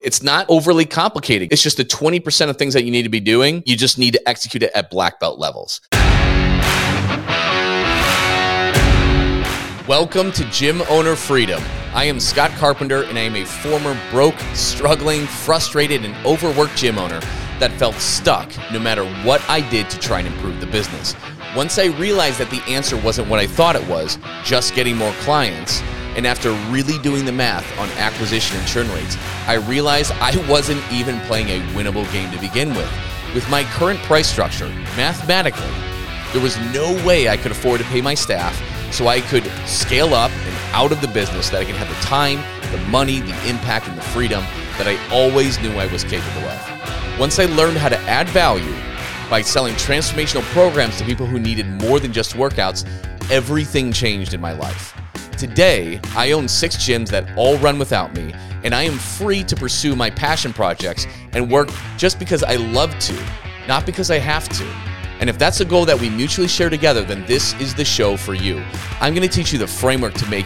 It's not overly complicated. It's just the 20% of things that you need to be doing. You just need to execute it at black belt levels. Welcome to Gym Owner Freedom. I am Scott Carpenter, and I am a former broke, struggling, frustrated, and overworked gym owner that felt stuck no matter what I did to try and improve the business. Once I realized that the answer wasn't what I thought it was, just getting more clients, and after really doing the math on acquisition and churn rates, I realized I wasn't even playing a winnable game to begin with. With my current price structure, mathematically, there was no way I could afford to pay my staff so I could scale up and out of the business that I could have the time, the money, the impact, and the freedom that I always knew I was capable of. Once I learned how to add value by selling transformational programs to people who needed more than just workouts, everything changed in my life. Today, I own six gyms that all run without me, and I am free to pursue my passion projects and work just because I love to, not because I have to. And if that's a goal that we mutually share together, then this is the show for you. I'm to teach you the framework to make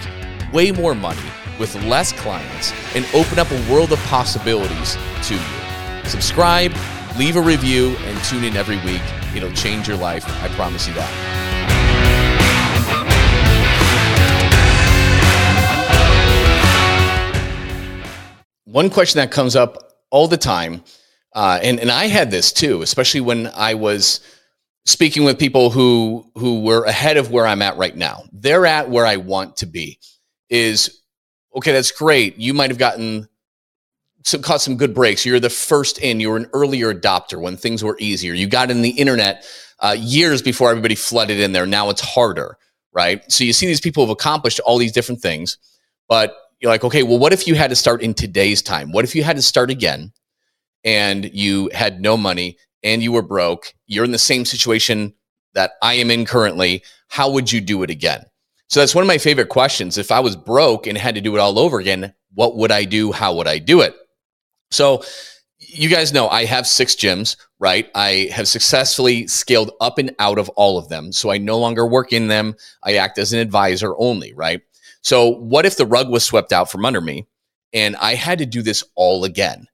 way more money with less clients and open up a world of possibilities to you. Subscribe, leave a review, and tune in every week. It'll change your life. I promise you that. One question that comes up all the time, uh, and and I had this too, especially when I was speaking with people who who were ahead of where I'm at right now. They're at where I want to be. Is okay. That's great. You might have gotten some caught some good breaks. You're the first in. You were an earlier adopter when things were easier. You got in the internet uh, years before everybody flooded in there. Now it's harder, right? So you see these people have accomplished all these different things, but you're like, okay, well, what if you had to start in today's time? What if you had to start again and you had no money and you were broke? You're in the same situation that I am in currently. How would you do it again? So that's one of my favorite questions. If I was broke and had to do it all over again, what would I do? How would I do it? So, you guys know I have six gyms, right? I have successfully scaled up and out of all of them. So I no longer work in them. I act as an advisor only, right? So, what if the rug was swept out from under me and I had to do this all again?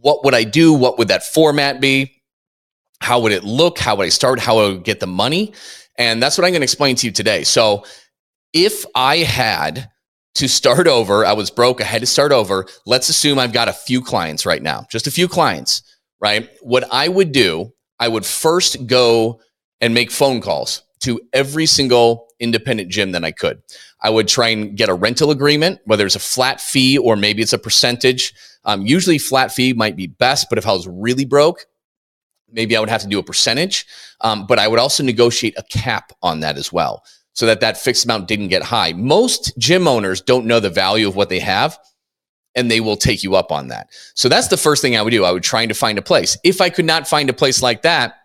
What would I do? What would that format be? How would it look? How would I start? How would I get the money? And that's what I'm going to explain to you today. So, if I had to start over, I was broke, I had to start over. Let's assume I've got a few clients right now, just a few clients, right? What I would do, I would first go and make phone calls to every single independent gym that I could. I would try and get a rental agreement, whether it's a flat fee or maybe it's a percentage. Um, usually, flat fee might be best, but if I was really broke, maybe I would have to do a percentage. Um, but I would also negotiate a cap on that as well, so that that fixed amount didn't get high. Most gym owners don't know the value of what they have, and they will take you up on that. So that's the first thing I would do. I would try to find a place. If I could not find a place like that,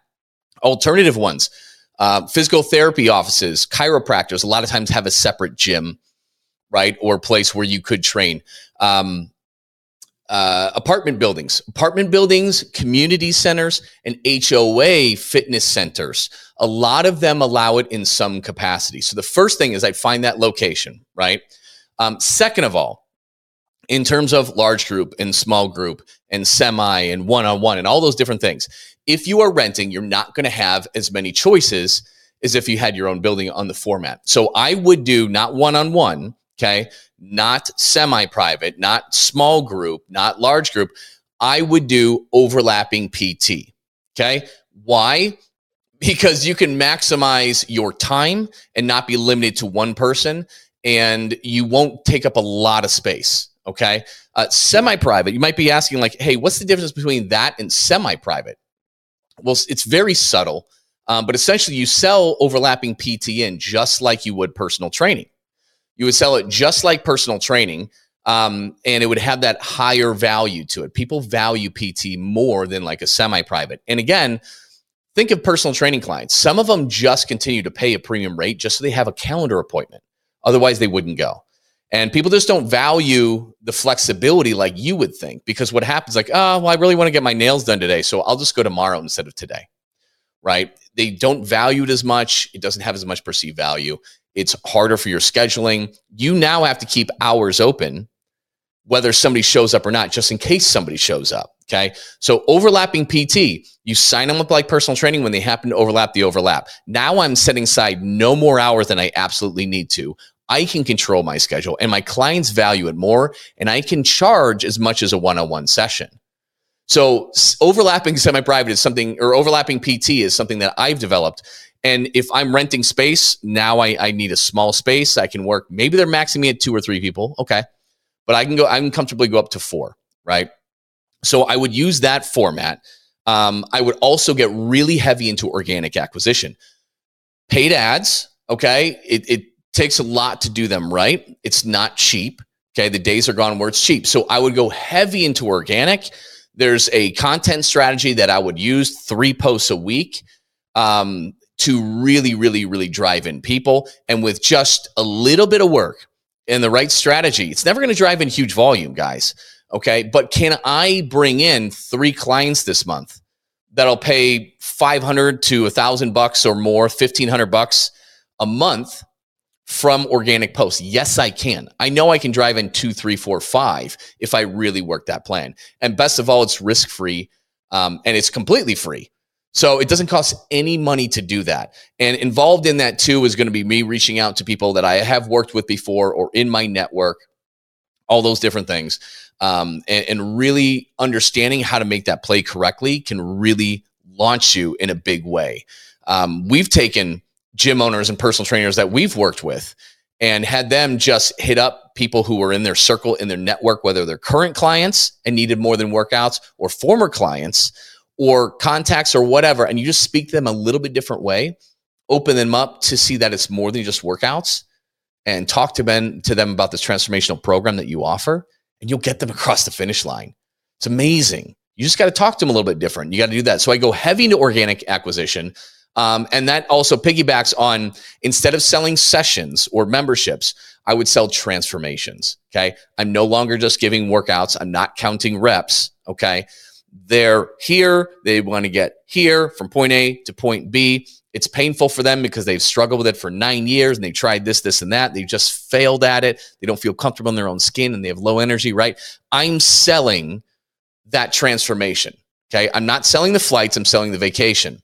alternative ones uh, physical therapy offices, chiropractors, a lot of times have a separate gym, right? Or place where you could train. Um, uh, apartment buildings, apartment buildings, community centers, and HOA fitness centers. A lot of them allow it in some capacity. So the first thing is I find that location, right? Um, second of all, in terms of large group and small group and semi and one on one and all those different things, if you are renting, you're not going to have as many choices as if you had your own building on the format. So I would do not one on one, okay, not semi private, not small group, not large group. I would do overlapping PT, okay? Why? Because you can maximize your time and not be limited to one person, and you won't take up a lot of space. Okay. Uh, semi private, you might be asking, like, hey, what's the difference between that and semi private? Well, it's very subtle, um, but essentially you sell overlapping PTN just like you would personal training. You would sell it just like personal training, um, and it would have that higher value to it. People value PT more than like a semi private. And again, think of personal training clients. Some of them just continue to pay a premium rate just so they have a calendar appointment. Otherwise, they wouldn't go. And people just don't value the flexibility like you would think because what happens, like, oh, well, I really want to get my nails done today. So I'll just go tomorrow instead of today. Right. They don't value it as much. It doesn't have as much perceived value. It's harder for your scheduling. You now have to keep hours open whether somebody shows up or not, just in case somebody shows up. Okay. So overlapping PT, you sign them up like personal training when they happen to overlap the overlap. Now I'm setting aside no more hours than I absolutely need to. I can control my schedule and my clients value it more and I can charge as much as a one-on-one session. So overlapping semi-private is something or overlapping PT is something that I've developed. And if I'm renting space, now I, I need a small space. I can work. Maybe they're maxing me at two or three people. Okay. But I can go, I can comfortably go up to four, right? So I would use that format. Um, I would also get really heavy into organic acquisition. Paid ads, okay? It, it takes a lot to do them right. It's not cheap. Okay. The days are gone where it's cheap. So I would go heavy into organic. There's a content strategy that I would use three posts a week um, to really, really, really drive in people. And with just a little bit of work and the right strategy, it's never going to drive in huge volume, guys. Okay. But can I bring in three clients this month that'll pay 500 to a thousand bucks or more, 1500 bucks a month from organic posts? Yes, I can. I know I can drive in two, three, four, five if I really work that plan. And best of all, it's risk free um, and it's completely free. So it doesn't cost any money to do that. And involved in that too is going to be me reaching out to people that I have worked with before or in my network, all those different things. Um, and, and really understanding how to make that play correctly can really launch you in a big way. Um, we've taken gym owners and personal trainers that we've worked with and had them just hit up people who were in their circle, in their network, whether they're current clients and needed more than workouts or former clients or contacts or whatever. And you just speak to them a little bit different way, open them up to see that it's more than just workouts and talk to them, to them about this transformational program that you offer and you'll get them across the finish line. It's amazing. You just got to talk to them a little bit different. You got to do that. So I go heavy into organic acquisition. Um, and that also piggybacks on instead of selling sessions or memberships, I would sell transformations. Okay. I'm no longer just giving workouts, I'm not counting reps. Okay. They're here, they want to get here from point A to point B. It's painful for them because they've struggled with it for nine years and they tried this, this, and that. They just failed at it. They don't feel comfortable in their own skin and they have low energy, right? I'm selling that transformation. Okay. I'm not selling the flights, I'm selling the vacation.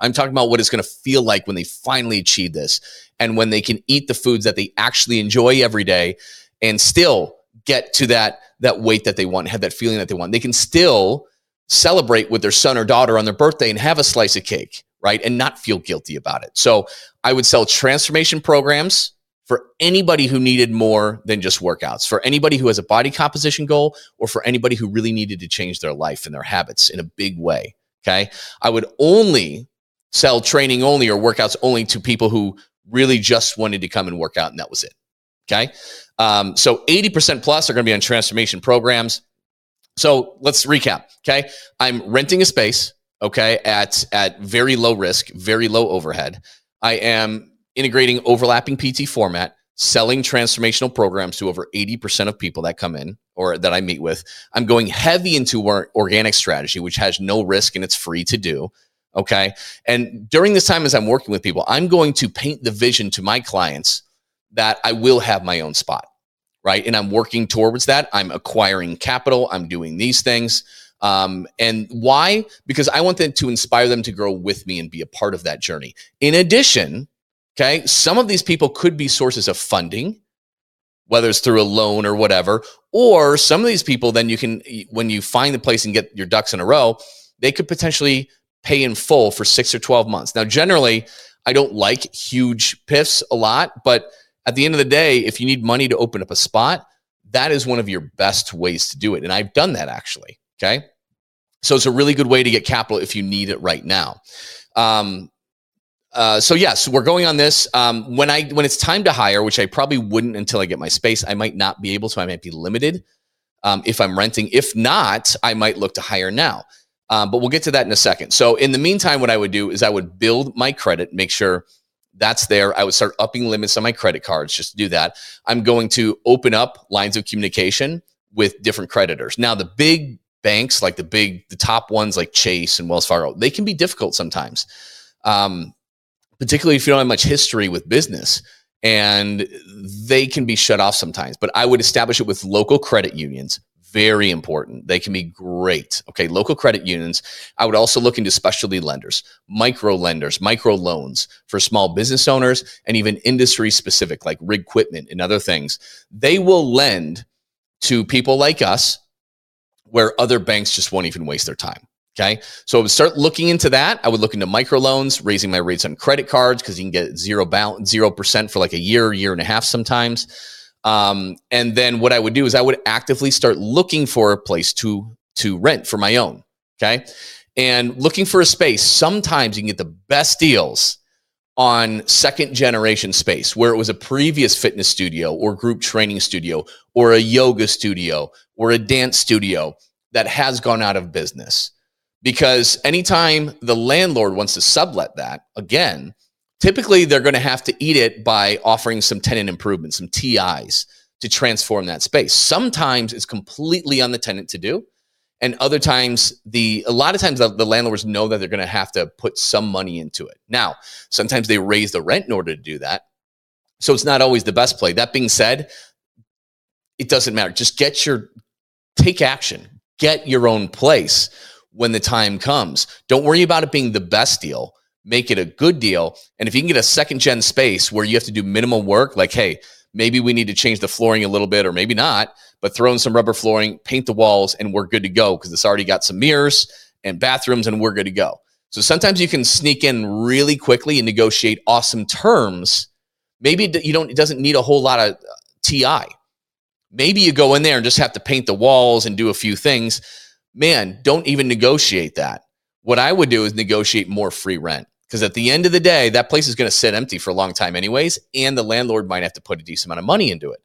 I'm talking about what it's going to feel like when they finally achieve this and when they can eat the foods that they actually enjoy every day and still get to that that weight that they want, have that feeling that they want. They can still celebrate with their son or daughter on their birthday and have a slice of cake, right? And not feel guilty about it. So I would sell transformation programs for anybody who needed more than just workouts, for anybody who has a body composition goal, or for anybody who really needed to change their life and their habits in a big way. Okay. I would only sell training only or workouts only to people who really just wanted to come and work out and that was it. Okay. Um, so 80% plus are going to be on transformation programs. So let's recap. Okay. I'm renting a space. Okay. At, at very low risk, very low overhead. I am integrating overlapping PT format, selling transformational programs to over 80% of people that come in or that I meet with. I'm going heavy into organic strategy, which has no risk and it's free to do. Okay. And during this time, as I'm working with people, I'm going to paint the vision to my clients that I will have my own spot. Right. And I'm working towards that. I'm acquiring capital. I'm doing these things. Um, and why? Because I want them to inspire them to grow with me and be a part of that journey. In addition, okay, some of these people could be sources of funding, whether it's through a loan or whatever. Or some of these people, then you can, when you find the place and get your ducks in a row, they could potentially pay in full for six or 12 months. Now, generally, I don't like huge PIFs a lot, but at the end of the day, if you need money to open up a spot, that is one of your best ways to do it. And I've done that actually. Okay. So it's a really good way to get capital if you need it right now. Um, uh, so yes, we're going on this. Um, when I when it's time to hire, which I probably wouldn't until I get my space, I might not be able to. I might be limited um, if I'm renting. If not, I might look to hire now. Um, but we'll get to that in a second. So in the meantime, what I would do is I would build my credit, make sure that's there. I would start upping limits on my credit cards just to do that. I'm going to open up lines of communication with different creditors. Now, the big banks, like the big, the top ones like Chase and Wells Fargo, they can be difficult sometimes, um, particularly if you don't have much history with business. and they can be shut off sometimes. But I would establish it with local credit unions. Very important. They can be great. Okay, local credit unions. I would also look into specialty lenders, micro lenders, micro loans for small business owners, and even industry specific like rig equipment and other things. They will lend to people like us where other banks just won't even waste their time. Okay. So I would start looking into that. I would look into microloans, raising my rates on credit cards because you can get zero balance, zero percent for like a year, year and a half sometimes. Um, and then what I would do is I would actively start looking for a place to to rent for my own. Okay. And looking for a space, sometimes you can get the best deals on second generation space where it was a previous fitness studio or group training studio or a yoga studio or a dance studio that has gone out of business because anytime the landlord wants to sublet that again typically they're going to have to eat it by offering some tenant improvements some tis to transform that space. Sometimes it's completely on the tenant to do and other times the a lot of times the, the landlords know that they're going to have to put some money into it. Now sometimes they raise the rent in order to do that so it's not always the best play. That being said it doesn't matter. Just get your take action. Get your own place when the time comes. Don't worry about it being the best deal. Make it a good deal. And if you can get a second gen space where you have to do minimal work, like, hey, maybe we need to change the flooring a little bit, or maybe not, but throw in some rubber flooring, paint the walls, and we're good to go because it's already got some mirrors and bathrooms, and we're good to go. So sometimes you can sneak in really quickly and negotiate awesome terms. Maybe you don't, it doesn't need a whole lot of uh, TI. Maybe you go in there and just have to paint the walls and do a few things man, don't even negotiate that. What I would do is negotiate more free rent because at the end of the day, that place is going to sit empty for a long time, anyways, and the landlord might have to put a decent amount of money into it.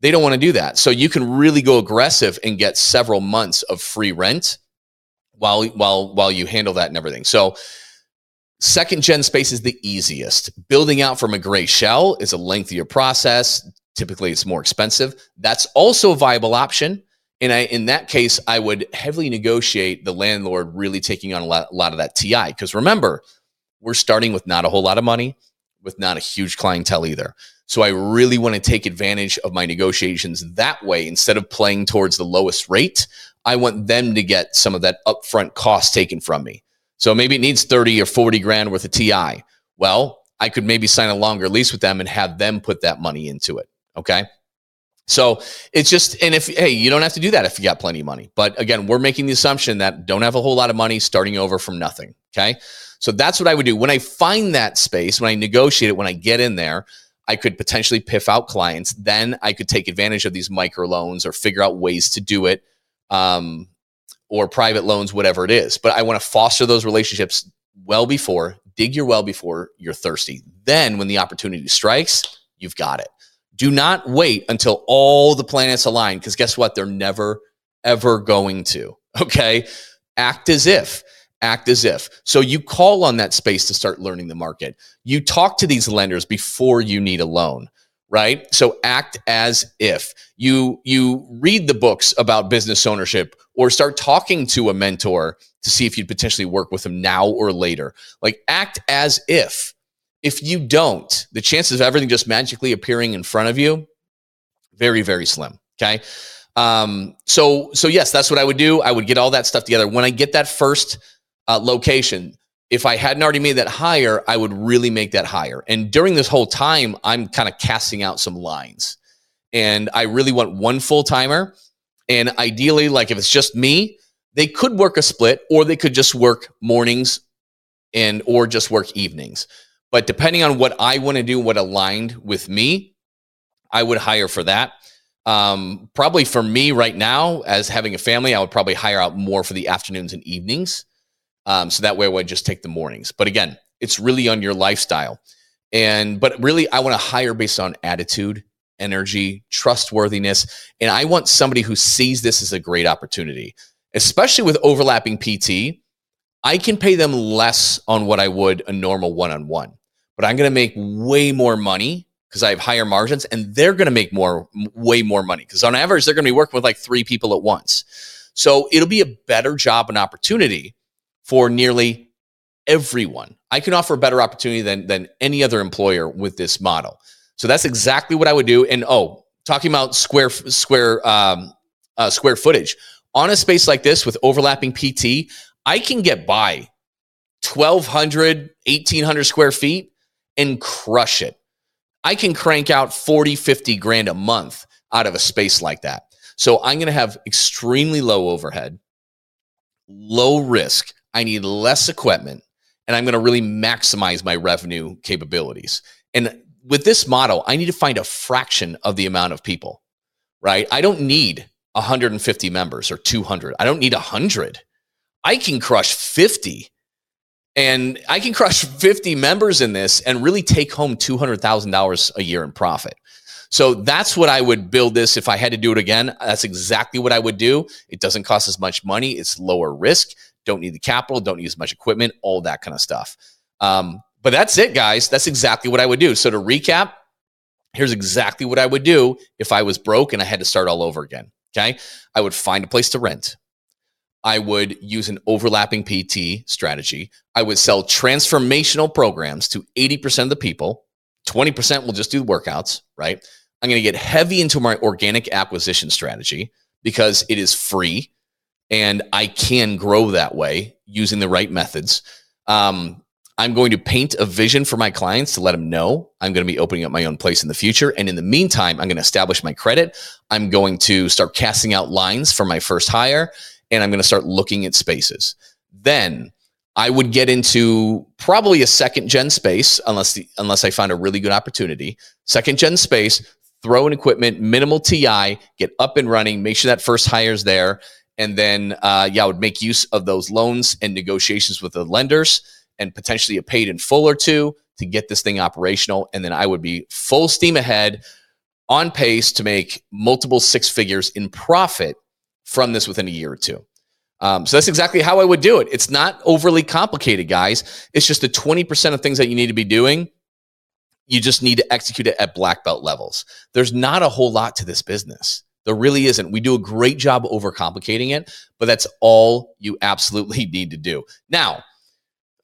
They don't want to do that. So you can really go aggressive and get several months of free rent while while while you handle that and everything. So second gen space is the easiest. Building out from a gray shell is a lengthier process. Typically, it's more expensive. That's also a viable option. And I, in that case, I would heavily negotiate the landlord really taking on a lot, a lot of that TI. Because remember, we're starting with not a whole lot of money, with not a huge clientele either. So I really want to take advantage of my negotiations that way. Instead of playing towards the lowest rate, I want them to get some of that upfront cost taken from me. So maybe it needs 30 or 40 grand worth of TI. Well, I could maybe sign a longer lease with them and have them put that money into it. Okay. So it's just, and if, hey, you don't have to do that if you got plenty of money. But again, we're making the assumption that don't have a whole lot of money starting over from nothing. Okay. So that's what I would do. When I find that space, when I negotiate it, when I get in there, I could potentially piff out clients. Then I could take advantage of these micro loans or figure out ways to do it um, or private loans, whatever it is. But I want to foster those relationships well before, dig your well before you're thirsty. Then when the opportunity strikes, you've got it. Do not wait until all the planets align because guess what? They're never, ever going to. Okay. Act as if. Act as if. So you call on that space to start learning the market. You talk to these lenders before you need a loan right so act as if you you read the books about business ownership or start talking to a mentor to see if you'd potentially work with them now or later like act as if if you don't, the chances of everything just magically appearing in front of you, very, very slim. Okay. Um, so, so yes, that's what I would do. I would get all that stuff together. When I get that first uh, location, if I hadn't already made that hire, I would really make that hire. And during this whole time, I'm kind of casting out some lines. And I really want one full timer. And ideally, like if it's just me, they could work a split or they could just work mornings and or just work evenings. But depending on what I want to do, what aligned with me, I would hire for that. Um, probably for me right now, as having a family, I would probably hire out more for the afternoons and evenings. Um, so that way I would just take the mornings. But again, it's really on your lifestyle. And but really, I want to hire based on attitude, energy, trustworthiness. And I want somebody who sees this as a great opportunity, especially with overlapping PT. I can pay them less on what I would a normal one on one but I'm going to make way more money because I have higher margins and they're going to make more, way more money because on average, they're going to be working with like three people at once. So it'll be a better job and opportunity for nearly everyone. I can offer a better opportunity than, than any other employer with this model. So that's exactly what I would do. And oh, talking about square square um, uh, square footage on a space like this with overlapping PT, I can get by 1200, 1800 square feet and crush it. I can crank out 40, 50 grand a month out of a space like that. So I'm going to have extremely low overhead, low risk. I need less equipment, and I'm going to really maximize my revenue capabilities. And with this model, I need to find a fraction of the amount of people, right? I don't need 150 members or 200. I don't need 100. I can crush 50 and I can crush 50 members in this and really take home $200,000 a year in profit. So that's what I would build this if I had to do it again. That's exactly what I would do. It doesn't cost as much money, it's lower risk. Don't need the capital, don't need as much equipment, all that kind of stuff. Um, but that's it, guys. That's exactly what I would do. So to recap, here's exactly what I would do if I was broke and I had to start all over again. Okay. I would find a place to rent. I would use an overlapping PT strategy. I would sell transformational programs to 80% of the people. 20% will just do workouts, right? I'm going to get heavy into my organic acquisition strategy because it is free and I can grow that way using the right methods. Um, I'm going to paint a vision for my clients to let them know I'm going to be opening up my own place in the future. And in the meantime, I'm going to establish my credit. I'm going to start casting out lines for my first hire and I'm going to start looking at spaces. Then I would get into probably a second gen space unless the, unless I find a really good opportunity. Second gen space, throw in equipment, minimal TI, get up and running, make sure that first hire is there, and then uh, yeah, I would make use of those loans and negotiations with the lenders and potentially a paid in full or two to get this thing operational. And then I would be full steam ahead on pace to make multiple six figures in profit from this within a year or two. Um, so that's exactly how I would do it. It's not overly complicated, guys. It's just the 20% of things that you need to be doing. You just need to execute it at black belt levels. There's not a whole lot to this business. There really isn't. We do a great job overcomplicating it, but that's all you absolutely need to do. Now,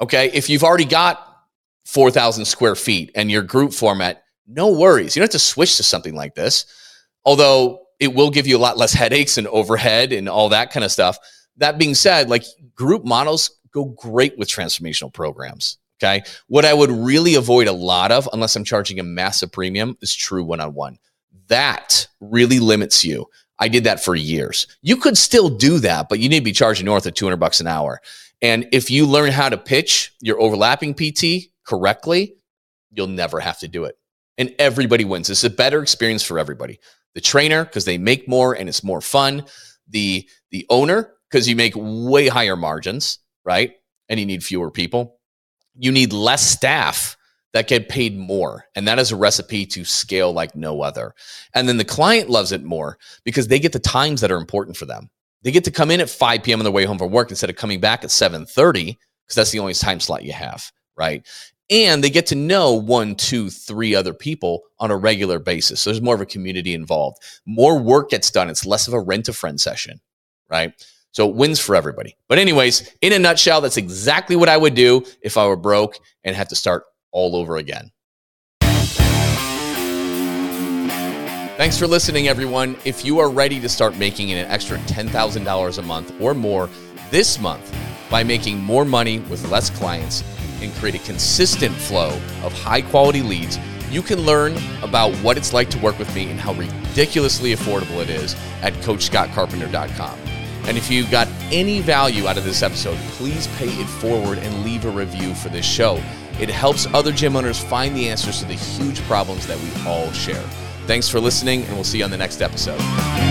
okay, if you've already got 4,000 square feet and your group format, no worries. You don't have to switch to something like this. Although it will give you a lot less headaches and overhead and all that kind of stuff. That being said, like group models go great with transformational programs. Okay. What I would really avoid a lot of, unless I'm charging a massive premium, is true one on one. That really limits you. I did that for years. You could still do that, but you need to be charging north of 200 bucks an hour. And if you learn how to pitch your overlapping PT correctly, you'll never have to do it. And everybody wins. It's a better experience for everybody the trainer because they make more and it's more fun. The the owner because you make way higher margins right? And you need fewer people. You need less staff that get paid more. And that is a recipe to scale like no other. And then the client loves it more because they get the times that are important for them. They get to come in at 5 p.m on their way home from work instead of coming back at 7.30 because that's the only time slot you have right and they get to know one, two, three other people on a regular basis. So there's more of a community involved. More work gets done. It's less of a rent a friend session, right? So it wins for everybody. But, anyways, in a nutshell, that's exactly what I would do if I were broke and had to start all over again. Thanks for listening, everyone. If you are ready to start making an extra $10,000 a month or more this month by making more money with less clients, and create a consistent flow of high quality leads, you can learn about what it's like to work with me and how ridiculously affordable it is at CoachScottCarpenter.com. And if you got any value out of this episode, please pay it forward and leave a review for this show. It helps other gym owners find the answers to the huge problems that we all share. Thanks for listening, and we'll see you on the next episode.